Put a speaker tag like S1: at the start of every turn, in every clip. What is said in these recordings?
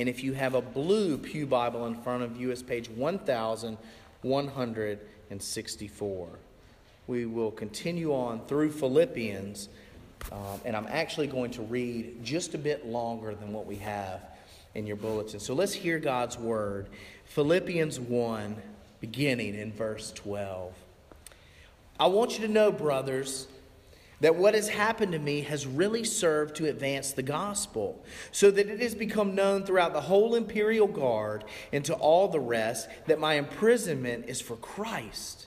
S1: And if you have a blue Pew Bible in front of you, it's page 1164. We will continue on through Philippians, um, and I'm actually going to read just a bit longer than what we have in your bulletin. So let's hear God's word. Philippians 1, beginning in verse 12. I want you to know, brothers, that what has happened to me has really served to advance the gospel, so that it has become known throughout the whole imperial guard and to all the rest that my imprisonment is for Christ.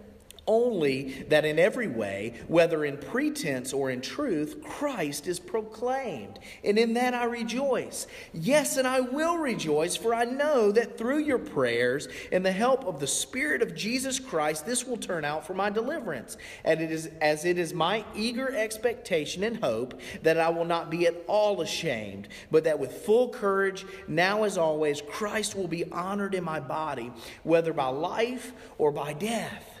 S1: Only that in every way, whether in pretense or in truth, Christ is proclaimed. And in that I rejoice. Yes, and I will rejoice, for I know that through your prayers and the help of the Spirit of Jesus Christ, this will turn out for my deliverance. And it is as it is my eager expectation and hope that I will not be at all ashamed, but that with full courage, now as always, Christ will be honored in my body, whether by life or by death.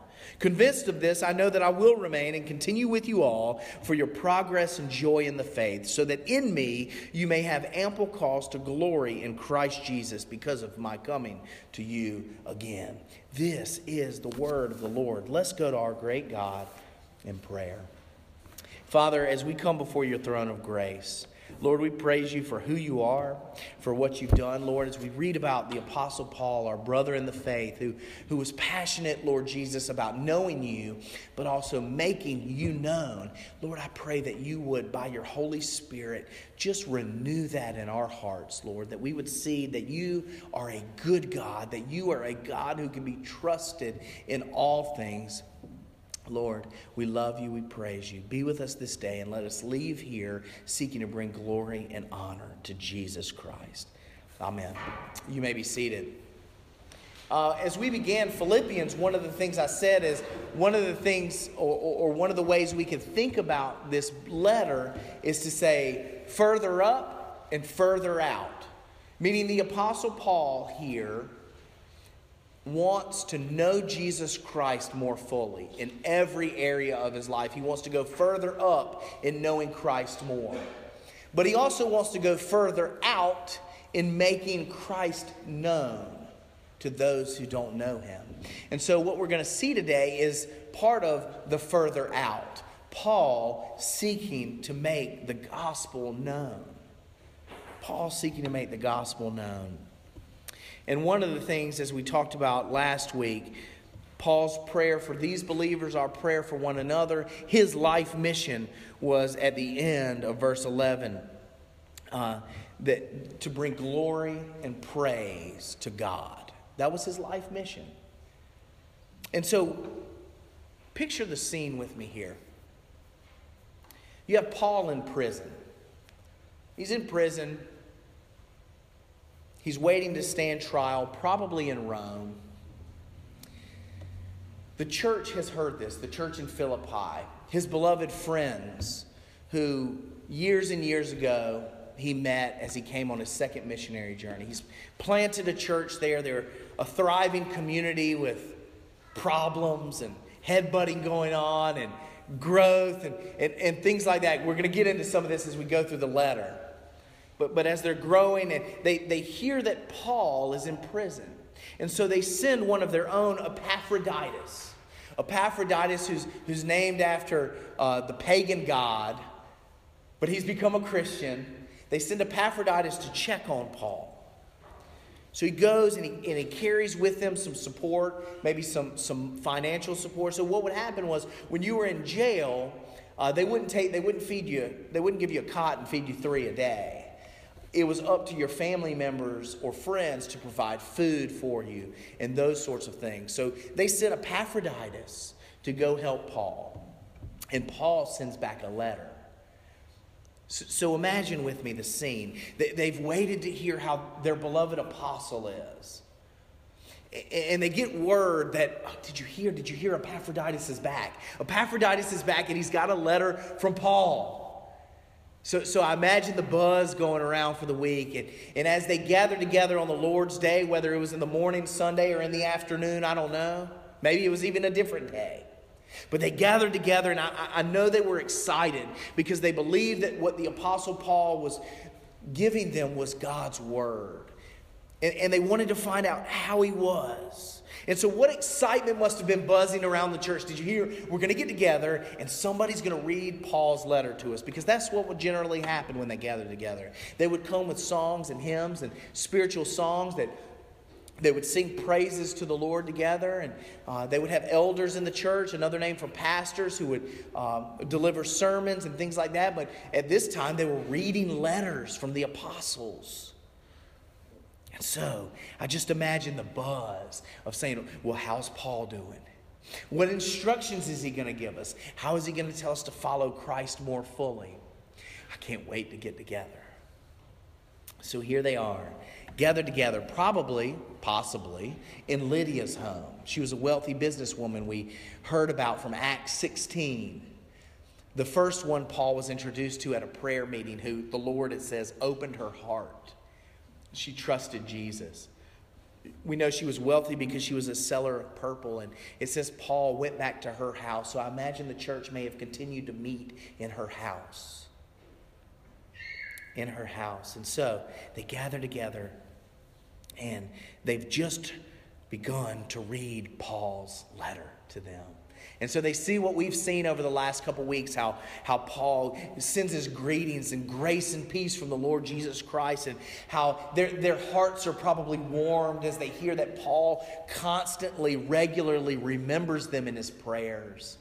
S1: Convinced of this, I know that I will remain and continue with you all for your progress and joy in the faith, so that in me you may have ample cause to glory in Christ Jesus because of my coming to you again. This is the word of the Lord. Let's go to our great God in prayer. Father, as we come before your throne of grace, Lord, we praise you for who you are, for what you've done, Lord, as we read about the Apostle Paul, our brother in the faith, who, who was passionate, Lord Jesus, about knowing you, but also making you known. Lord, I pray that you would, by your Holy Spirit, just renew that in our hearts, Lord, that we would see that you are a good God, that you are a God who can be trusted in all things. Lord, we love you, we praise you. Be with us this day and let us leave here seeking to bring glory and honor to Jesus Christ. Amen. You may be seated. Uh, as we began Philippians, one of the things I said is one of the things, or, or, one of the ways we can think about this letter is to say further up and further out. Meaning the Apostle Paul here wants to know Jesus Christ more fully in every area of his life. He wants to go further up in knowing Christ more. But he also wants to go further out in making Christ known to those who don't know him. And so, what we're going to see today is part of the further out. Paul seeking to make the gospel known. Paul seeking to make the gospel known. And one of the things, as we talked about last week, Paul's prayer for these believers, our prayer for one another, his life mission was at the end of verse 11 uh, that, to bring glory and praise to God. That was his life mission. And so, picture the scene with me here. You have Paul in prison. He's in prison He's waiting to stand trial, probably in Rome. The church has heard this, the church in Philippi, his beloved friends, who years and years ago he met as he came on his second missionary journey. He's planted a church there. They're a thriving community with problems and headbutting going on and growth and, and, and things like that. We're going to get into some of this as we go through the letter. But, but as they're growing, and they, they hear that Paul is in prison. And so they send one of their own, Epaphroditus. Epaphroditus, who's, who's named after uh, the pagan god, but he's become a Christian. They send Epaphroditus to check on Paul. So he goes and he, and he carries with him some support, maybe some, some financial support. So what would happen was when you were in jail, uh, they wouldn't take, they wouldn't feed you, they wouldn't give you a cot and feed you three a day It was up to your family members or friends to provide food for you and those sorts of things. So they sent Epaphroditus to go help Paul. And Paul sends back a letter. So, imagine with me the scene. They, they've waited to hear how their beloved apostle is. And they get word that, oh, did you hear? Did you hear Epaphroditus is back? Epaphroditus is back and he's got a letter from Paul. So, so I imagine the buzz going around for the week. And, and as they gather together on the Lord's day, whether it was in the morning, Sunday, or in the afternoon, I don't know. Maybe it was even a different day. But they gathered together, and I, I know they were excited because they believed that what the Apostle Paul was giving them was God's Word. And, and they wanted to find out how he was. And so, what excitement must have been buzzing around the church? Did you hear? We're going to get together and somebody's going to read Paul's letter to us because that's what would generally happen when they gathered together. They would come with songs and hymns and spiritual songs that they would sing praises to the Lord together, and uh, they would have elders in the church, another name for pastors who would uh, deliver sermons and things like that. But at this time, they were reading letters from the apostles. So I just imagine the buzz of saying, Well, how's Paul doing? What instructions is he going to give us? How is he going to tell us to follow Christ more fully? I can't wait to get together. So here they are, gathered together, probably, possibly, in Lydia's home. She was a wealthy businesswoman we heard about from Acts 16. The first one Paul was introduced to at a prayer meeting, who the Lord, it says, opened her heart. She trusted Jesus. We know she was wealthy because she was a seller of purple. And it says Paul went back to her house. So I imagine the church may have continued to meet in her house. In her house. And so they gather together and they've just begun to read Paul's letter to them. And so they see what we've seen over the last couple weeks how, how Paul sends his greetings and grace and peace from the Lord Jesus Christ, and how their, their hearts are probably warmed as they hear that Paul constantly, regularly remembers them in his prayers.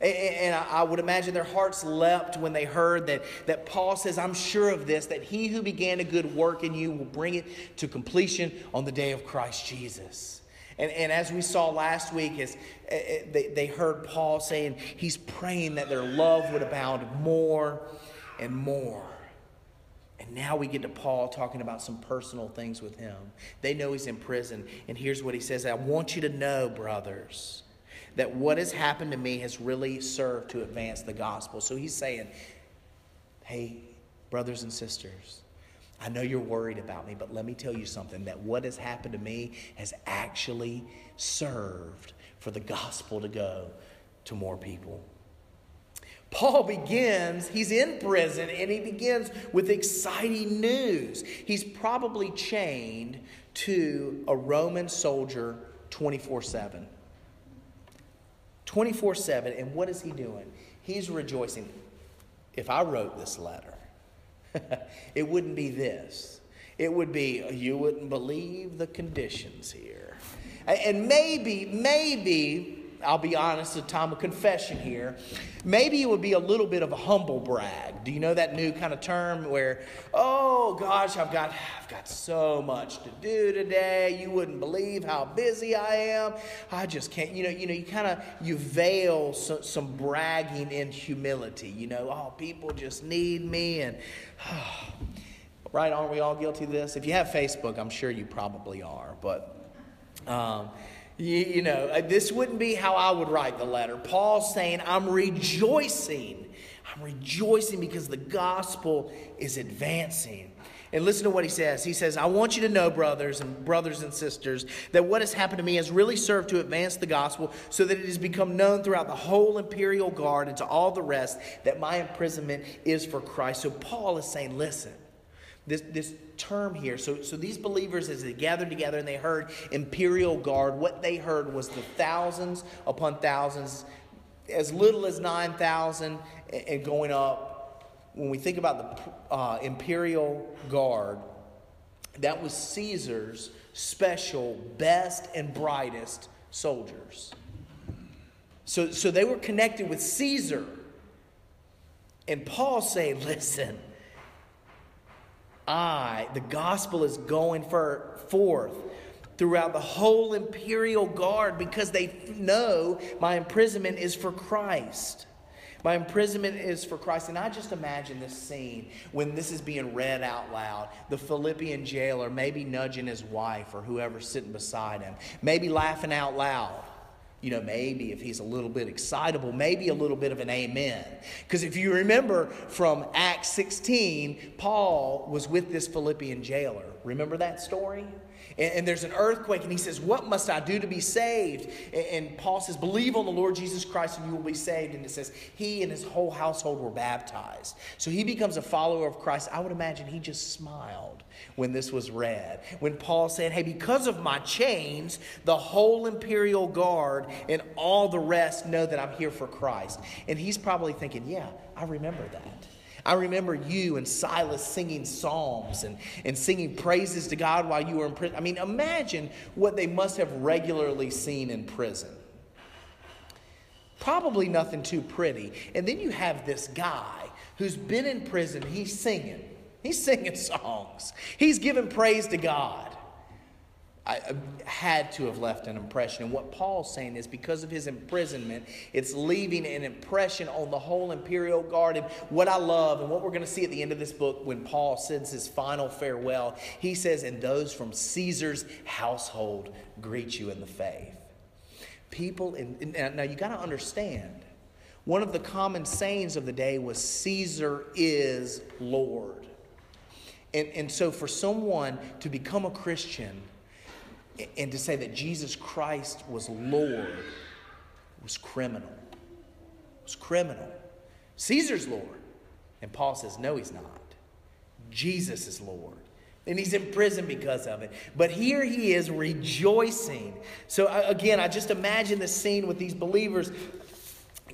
S1: And I would imagine their hearts leapt when they heard that, that Paul says, I'm sure of this, that he who began a good work in you will bring it to completion on the day of Christ Jesus. And, and as we saw last week, is eh, eh, they, they heard Paul saying he's praying that their love would abound more and more. And now we get to Paul talking about some personal things with him. They know he's in prison. And here's what he says I want you to know, brothers, that what has happened to me has really served to advance the gospel. So he's saying, hey, brothers and sisters, I know you're worried about me, but let me tell you something that what has happened to me has actually served for the gospel to go to more people. Paul begins, he's in prison, and he begins with exciting news. He's probably chained to a Roman soldier 24 7. 24 7. And what is he doing? He's rejoicing. If I wrote this letter, it wouldn't be this. It would be, you wouldn't believe the conditions here. And maybe, maybe, I'll be honest, a time of confession here. Maybe it would be a little bit of a humble brag. Do you know that new kind of term where, oh gosh, I've got, I've got so much to do today. You wouldn't believe how busy I am. I just can't. You know, you know, you kind of you veil some, some bragging in humility. You know, oh, people just need me, and oh, right? Aren't we all guilty of this? If you have Facebook, I'm sure you probably are, but. Um, you, you, know, uh, this wouldn't be how I would write the letter. Paul's saying, I'm rejoicing. I'm rejoicing because the gospel is advancing. And listen to what he says. He says, I want you to know, brothers and brothers and sisters, that what has happened to me has really served to advance the gospel so that it has become known throughout the whole imperial guard and to all the rest that my imprisonment is for Christ. So Paul is saying, listen, this, this term here. So, so these believers, as they gathered together and they heard imperial guard, what they heard was the thousands upon thousands, as little as 9,000 and going up. When we think about the uh, imperial guard, that was Caesar's special, best, and brightest soldiers. So, so they were connected with Caesar. And Paul saying, listen, I, the gospel is going for, forth throughout the whole imperial guard because they know my imprisonment is for Christ. My imprisonment is for Christ. And I just imagine this scene when this is being read out loud. The Philippian jailer maybe nudging his wife or whoever's sitting beside him, maybe laughing out loud. You know, maybe if he's a little bit excitable, maybe a little bit of an amen. Because if you remember from Acts 16, Paul was with this Philippian jailer. Remember that story? And, and, there's an earthquake, and he says, What must I do to be saved? And, and Paul says, Believe on the Lord Jesus Christ, and you will be saved. And it says, He and his whole household were baptized. So he becomes a follower of Christ. I would imagine he just smiled when this was read. When Paul said, Hey, because of my chains, the whole imperial guard and all the rest know that I'm here for Christ. And he's probably thinking, Yeah, I remember that. I remember you and Silas singing psalms and, and singing praises to God while you were in prison. I mean, imagine what they must have regularly seen in prison. Probably nothing too pretty. And then you have this guy who's been in prison, he's singing. He's singing songs. He's giving praise to God. I uh, had to have left an impression. And what Paul's saying is because of his imprisonment, it's leaving an impression on the whole imperial guard. And what I love, and what we're going to see at the end of this book when Paul sends his final farewell, he says, And those from Caesar's household greet you in the faith. People, in, now you got to understand, one of the common sayings of the day was Caesar is Lord. And, and so for someone to become a Christian, and to say that Jesus Christ was Lord was criminal. It was criminal. Caesar's Lord. And Paul says, no, he's not. Jesus is Lord. And he's in prison because of it. But here he is rejoicing. So, again, I just imagine the scene with these believers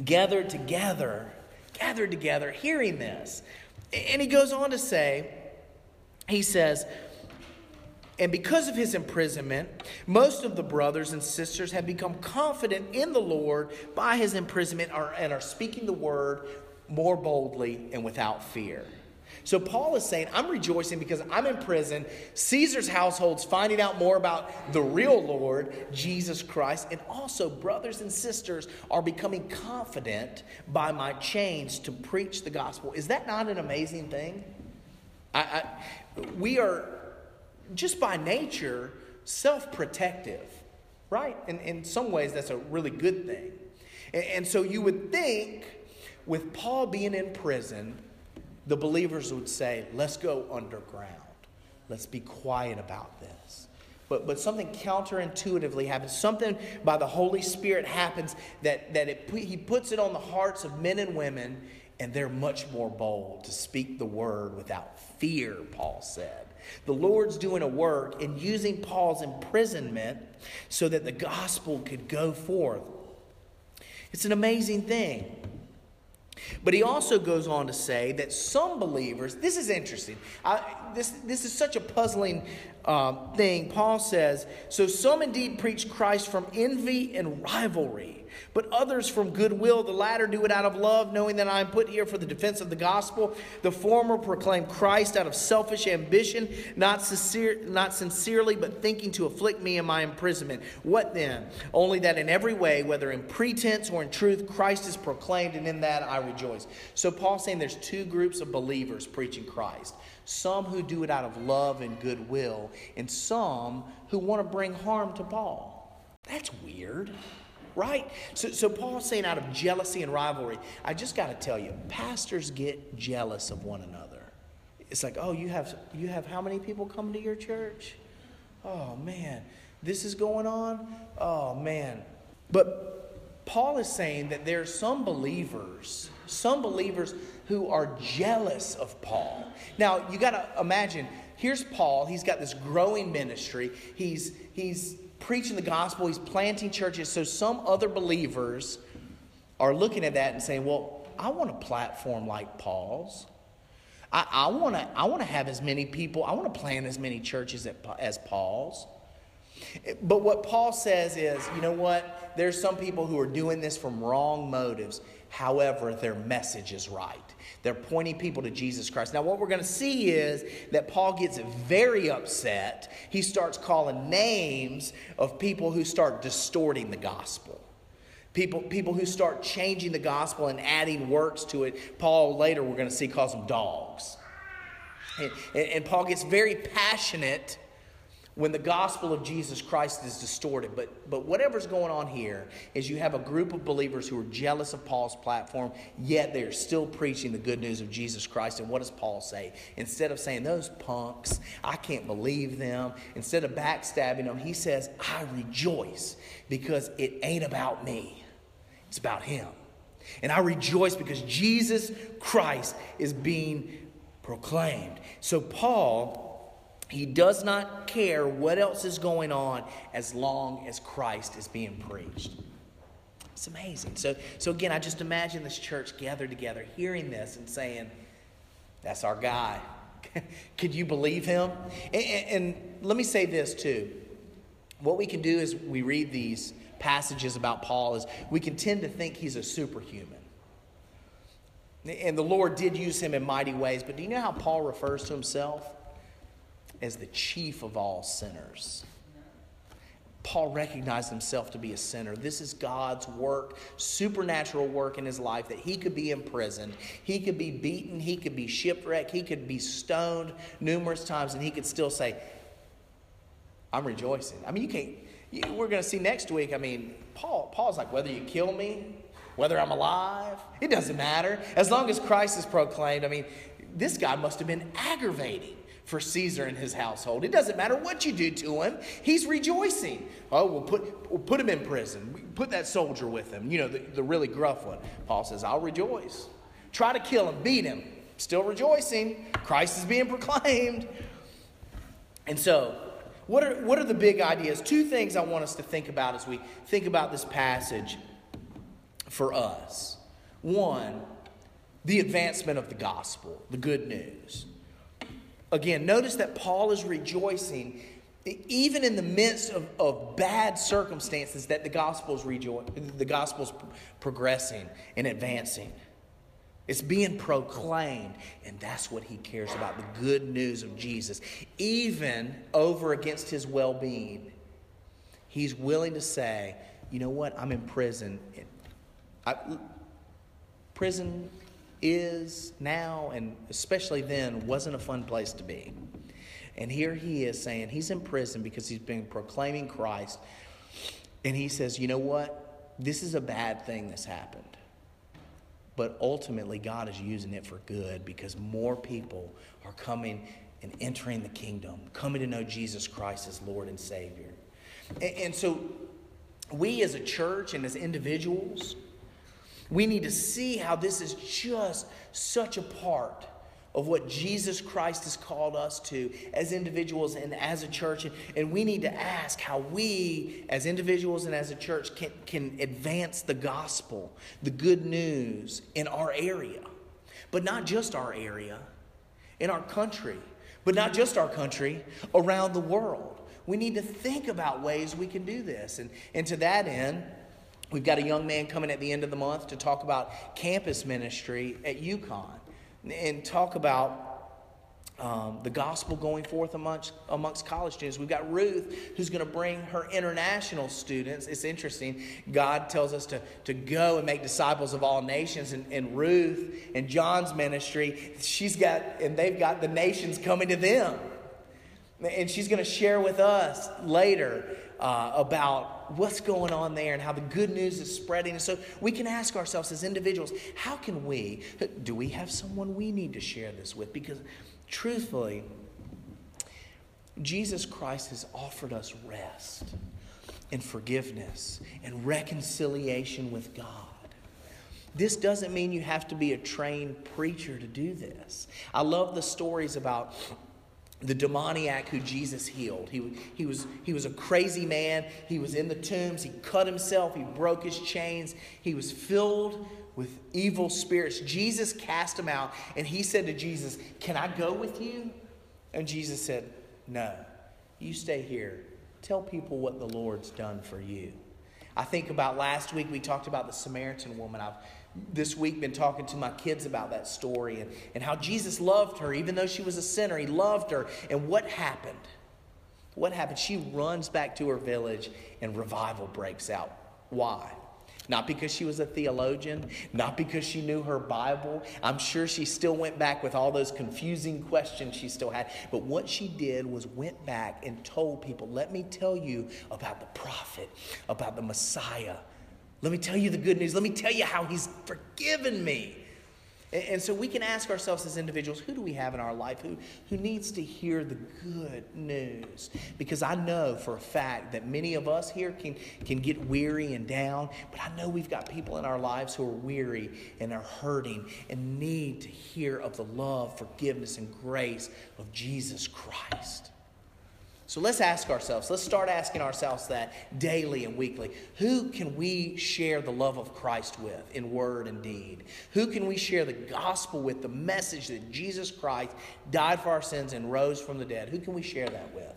S1: gathered together, gathered together, hearing this. And he goes on to say, he says, and because of his imprisonment, most of the brothers and sisters have become confident in the Lord by his imprisonment and are speaking the word more boldly and without fear. So Paul is saying, I'm rejoicing because I'm in prison. Caesar's household's finding out more about the real Lord, Jesus Christ. And also, brothers and sisters are becoming confident by my chains to preach the gospel. Is that not an amazing thing? I, I, we are just by nature, self protective, right? And in some ways, that's a really good thing. And, and so you would think, with Paul being in prison, the believers would say, let's go underground. Let's be quiet about this. But, but something counterintuitively happens. Something by the Holy Spirit happens that, that it, he puts it on the hearts of men and women, and they're much more bold to speak the word without fear, Paul said. The Lord's doing a work in using Paul's imprisonment so that the gospel could go forth. It's an amazing thing. But he also goes on to say that some believers, this is interesting. I, this, this is such a puzzling uh, thing. Paul says, So some indeed preach Christ from envy and rivalry but others from goodwill. The latter do it out of love, knowing that I am put here for the defense of the gospel. The former proclaim Christ out of selfish ambition, not, sincere, not sincerely, but thinking to afflict me in my imprisonment. What then? Only that in every way, whether in pretense or in truth, Christ is proclaimed, and in that I rejoice. So Paul's saying there's two groups of believers preaching Christ some who do it out of love and goodwill, and some who want to bring harm to Paul. That's weird right? So, so Paul's saying out of jealousy and rivalry, I just got to tell you, pastors get jealous of one another. It's like, oh, you have you have how many people come to your church? Oh man, this is going on. Oh man, but Paul is saying that there are some believers, some believers who are jealous of Paul. Now you got to imagine. Here's Paul. He's got this growing ministry. He's he's preaching the gospel, he's planting churches. So some other believers are looking at that and saying, well, I want a platform like Paul's. I, I want to I wanna have as many people, I want to plant as many churches as Paul's. But what Paul says is, you know what? There's some people who are doing this from wrong motives. However, their message is right. They're pointing people to Jesus Christ. Now, what we're going to see is that Paul gets very upset. He starts calling names of people who start distorting the gospel. People, people who start changing the gospel and adding works to it. Paul, later, we're going to see, calls them dogs. And, and Paul gets very passionate when the gospel of Jesus Christ is distorted. But, but whatever's going on here is you have a group of believers who are jealous of Paul's platform, yet they're still preaching the good news of Jesus Christ. And what does Paul say? Instead of saying, Those punks, I can't believe them, instead of backstabbing them, he says, I rejoice because it ain't about me, it's about him. And I rejoice because Jesus Christ is being proclaimed. So, Paul he does not care what else is going on as long as Christ is being preached. It's amazing. So, so again, I just imagine this church gathered together, hearing this and saying, That's our guy. Could you believe him? And, and, let me say this too. What we can do is we read these passages about Paul is we can tend to think he's a superhuman. And the Lord did use him in mighty ways, but do you know how Paul refers to himself? As the chief of all sinners. Paul recognized himself to be a sinner. This is God's work, supernatural work in his life that he could be imprisoned, he could be beaten, he could be shipwrecked, he could be stoned numerous times, and he could still say, I'm rejoicing. I mean, you can't, you, we're going to see next week. I mean, Paul, Paul's like, whether you kill me, whether I'm alive, it doesn't matter. As long as Christ is proclaimed, I mean, this guy must have been aggravating for Caesar and his household. It doesn't matter what you do to him, he's rejoicing. Oh, we'll put, we'll put him in prison. Put that soldier with him, you know, the, the really gruff one. Paul says, I'll rejoice. Try to kill him, beat him, still rejoicing. Christ is being proclaimed. And so, what are, what are the big ideas? Two things I want us to think about as we think about this passage for us. One, the advancement of the gospel, the good news. Again, notice that Paul is rejoicing even in the midst of, of bad circumstances that the gospel is rejo- the gospel's progressing and advancing. It's being proclaimed, and that's what he cares about the good news of Jesus. Even over against his well being, he's willing to say, You know what? I'm in prison. I, prison is now, and especially then, wasn't a fun place to be. And here he is saying he's in prison because he's been proclaiming Christ. And he says, you know what? This is a bad thing that's happened. But ultimately, God is using it for good because more people are coming and entering the kingdom, coming to know Jesus Christ as Lord and Savior. And, and so, we as a church and as individuals, we need to see how this is just such a part of what Jesus Christ has called us to as individuals and as a church. And we need to ask how we, as individuals and as a church, can, can advance the gospel, the good news in our area. But not just our area, in our country. But not just our country, around the world. We need to think about ways we can do this. And, and to that end, We've got a young man coming at the end of the month to talk about campus ministry at UConn and talk about um, the gospel going forth amongst, amongst college students. We've got Ruth who's going to bring her international students. It's interesting. God tells us to, to go and make disciples of all nations. And, and Ruth and John's ministry, she's got, and they've got the nations coming to them. And she's going to share with us later uh, about what's going on there and how the good news is spreading. And so we can ask ourselves as individuals, how can we, do we have someone we need to share this with? Because truthfully, Jesus Christ has offered us rest and forgiveness and reconciliation with God. This doesn't mean you have to be a trained preacher to do this. I love the stories about the demoniac who Jesus healed. He, he, was, he was a crazy man. He was in the tombs. He cut himself. He broke his chains. He was filled with evil spirits. Jesus cast him out, and he said to Jesus, Can I go with you? And Jesus said, No, you stay here. Tell people what the Lord's done for you. I think about last week, we talked about the Samaritan woman. I've this week been talking to my kids about that story and, and how Jesus loved her, even though she was a sinner. He loved her. And what happened? What happened? She runs back to her village and revival breaks out. Why? Not because she was a theologian, not because she knew her Bible. I'm sure she still went back with all those confusing questions she still had. But what she did was went back and told people, let me tell you about the prophet, about the Messiah. Let me tell you the good news. Let me tell you how he's forgiven me. And so we can ask ourselves as individuals who do we have in our life who, who needs to hear the good news? Because I know for a fact that many of us here can, can get weary and down, but I know we've got people in our lives who are weary and are hurting and need to hear of the love, forgiveness, and grace of Jesus Christ. So let's ask ourselves, let's start asking ourselves that daily and weekly. Who can we share the love of Christ with in word and deed? Who can we share the gospel with, the message that Jesus Christ died for our sins and rose from the dead? Who can we share that with?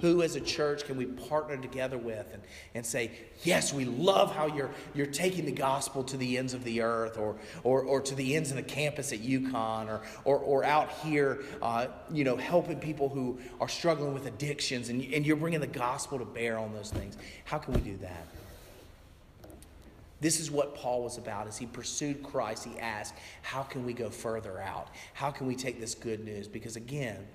S1: Who, as a church, can we partner together with and, and say, yes, we love how you're, you're taking the gospel to the ends of the earth or, or, or to the ends of the campus at UConn or, or, or out here, uh, you know, helping people who are struggling with addictions and, and you're bringing the gospel to bear on those things. How can we do that? This is what Paul was about. As he pursued Christ, he asked, How can we go further out? How can we take this good news? Because again,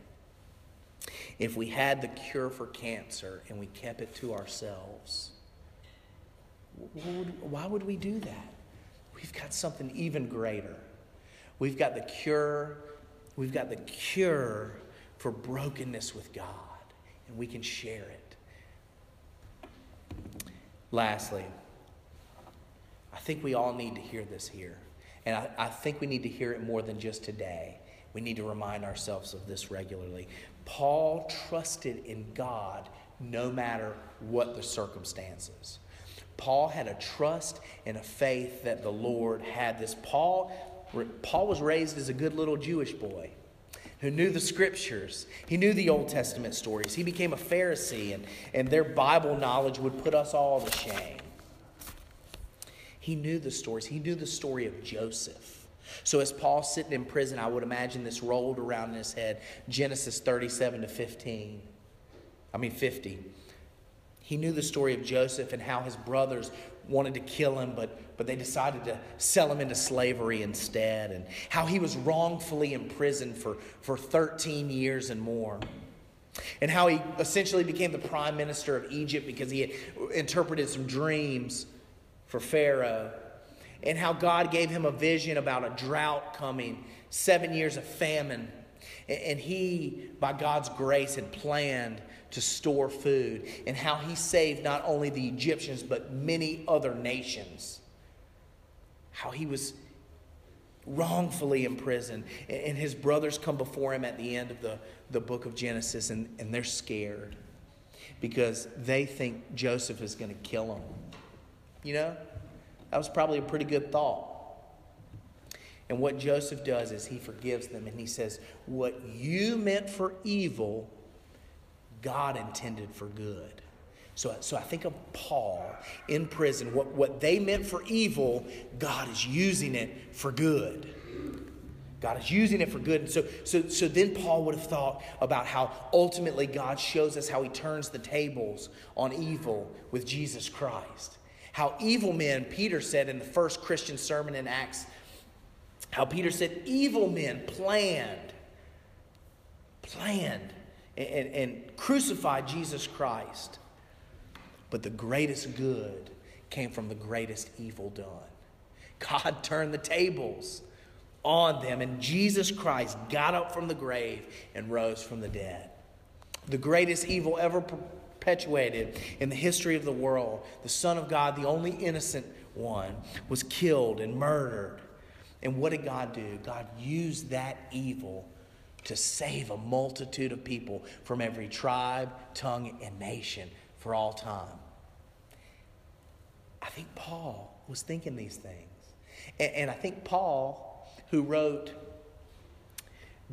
S1: if we had the cure for cancer and we kept it to ourselves, why would we do that? We've got something even greater. We've got the cure, we've got the cure for brokenness with God, and we can share it. Lastly, I think we all need to hear this here. And I, I think we need to hear it more than just today. We need to remind ourselves of this regularly. Paul trusted in God no matter what the circumstances. Paul had a trust and a faith that the Lord had this. Paul, Paul was raised as a good little Jewish boy who knew the scriptures. He knew the Old Testament stories. He became a Pharisee, and, and their Bible knowledge would put us all to shame. He knew the stories. He knew the story of Joseph. So, as Paul's sitting in prison, I would imagine this rolled around in his head Genesis 37 to 15. I mean, 50. He knew the story of Joseph and how his brothers wanted to kill him, but, but they decided to sell him into slavery instead, and how he was wrongfully imprisoned for, for 13 years and more. And how he essentially became the prime minister of Egypt because he had interpreted some dreams for Pharaoh and how God gave him a vision about a drought coming, seven years of famine. And he, by God's grace, had planned to store food, and how he saved not only the Egyptians, but many other nations. How he was wrongfully imprisoned, and his brothers come before him at the end of the, the book of Genesis, and, and they're scared because they think Joseph is going to kill them. You know? That was probably a pretty good thought. And what Joseph does is he forgives them and he says, What you meant for evil, God intended for good. So, so I think of Paul in prison. What, what they meant for evil, God is using it for good. God is using it for good. And so, so, so then Paul would have thought about how ultimately God shows us how he turns the tables on evil with Jesus Christ how evil men, Peter said in the first Christian sermon in Acts, how Peter said evil men planned, planned, and, and, crucified Jesus Christ. But the greatest good came from the greatest evil done. God turned the tables on them, and Jesus Christ got up from the grave and rose from the dead. The greatest evil ever perpetuated in the history of the world. The Son of God, the only innocent one, was killed and murdered. And what did God do? God used that evil to save a multitude of people from every tribe, tongue, and nation for all time. I think Paul was thinking these things. And, and I think Paul, who wrote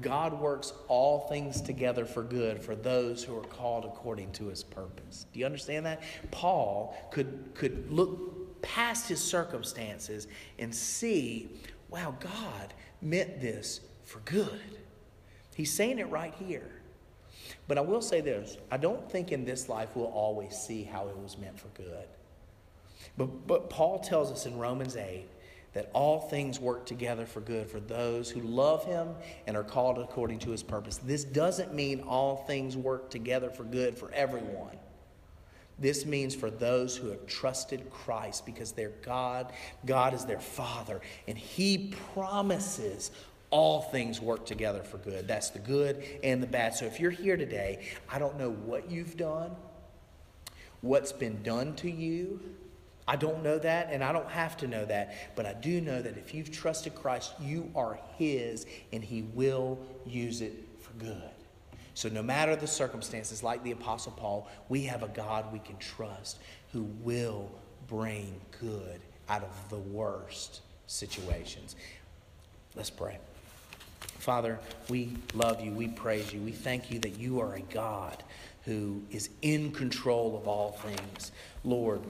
S1: God works all things together for good for those who are called according to his purpose. Do you understand that? Paul could, could look past his circumstances and see, wow, God meant this for good. He's saying it right here. But I will say this I don't think in this life we'll always see how it was meant for good. But, but Paul tells us in Romans 8 that all things work together for good for those who love him and are called according to his purpose. This doesn't mean all things work together for good for everyone. This means for those who have trusted Christ because their God, God is their Father, and He promises all things work together for good. That's the good and the bad. So if you're here today, I don't know what you've done, what's been done to you, I don't know that, and I don't have to know that, but I do know that if you've trusted Christ, you are His, and He will use it for good. So, no matter the circumstances, like the Apostle Paul, we have a God we can trust who will bring good out of the worst situations. Let's pray. Father, we love you. We praise you. We thank you that you are a God who is in control of all things. Lord,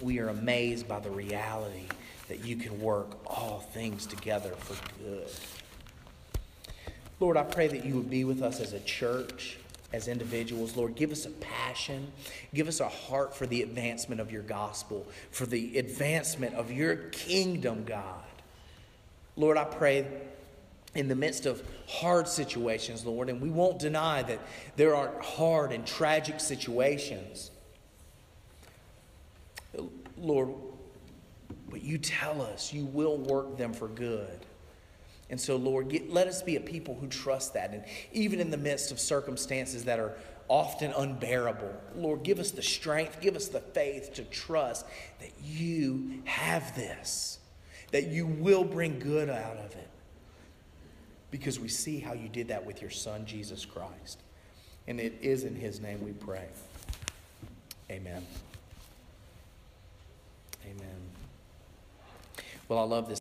S1: we are amazed by the reality that you can work all things together for good. Lord, I pray that you would be with us as a church, as individuals. Lord, give us a passion, give us a heart for the advancement of your gospel, for the advancement of your kingdom, God. Lord, I pray in the midst of hard situations, Lord, and we won't deny that there are hard and tragic situations. Lord, but you tell us you will work them for good. And so, Lord, get, let us be a people who trust that. And even in the midst of circumstances that are often unbearable, Lord, give us the strength, give us the faith to trust that you have this, that you will bring good out of it. Because we see how you did that with your Son, Jesus Christ. And it is in his name we pray. Amen. Amen. Well, I love this.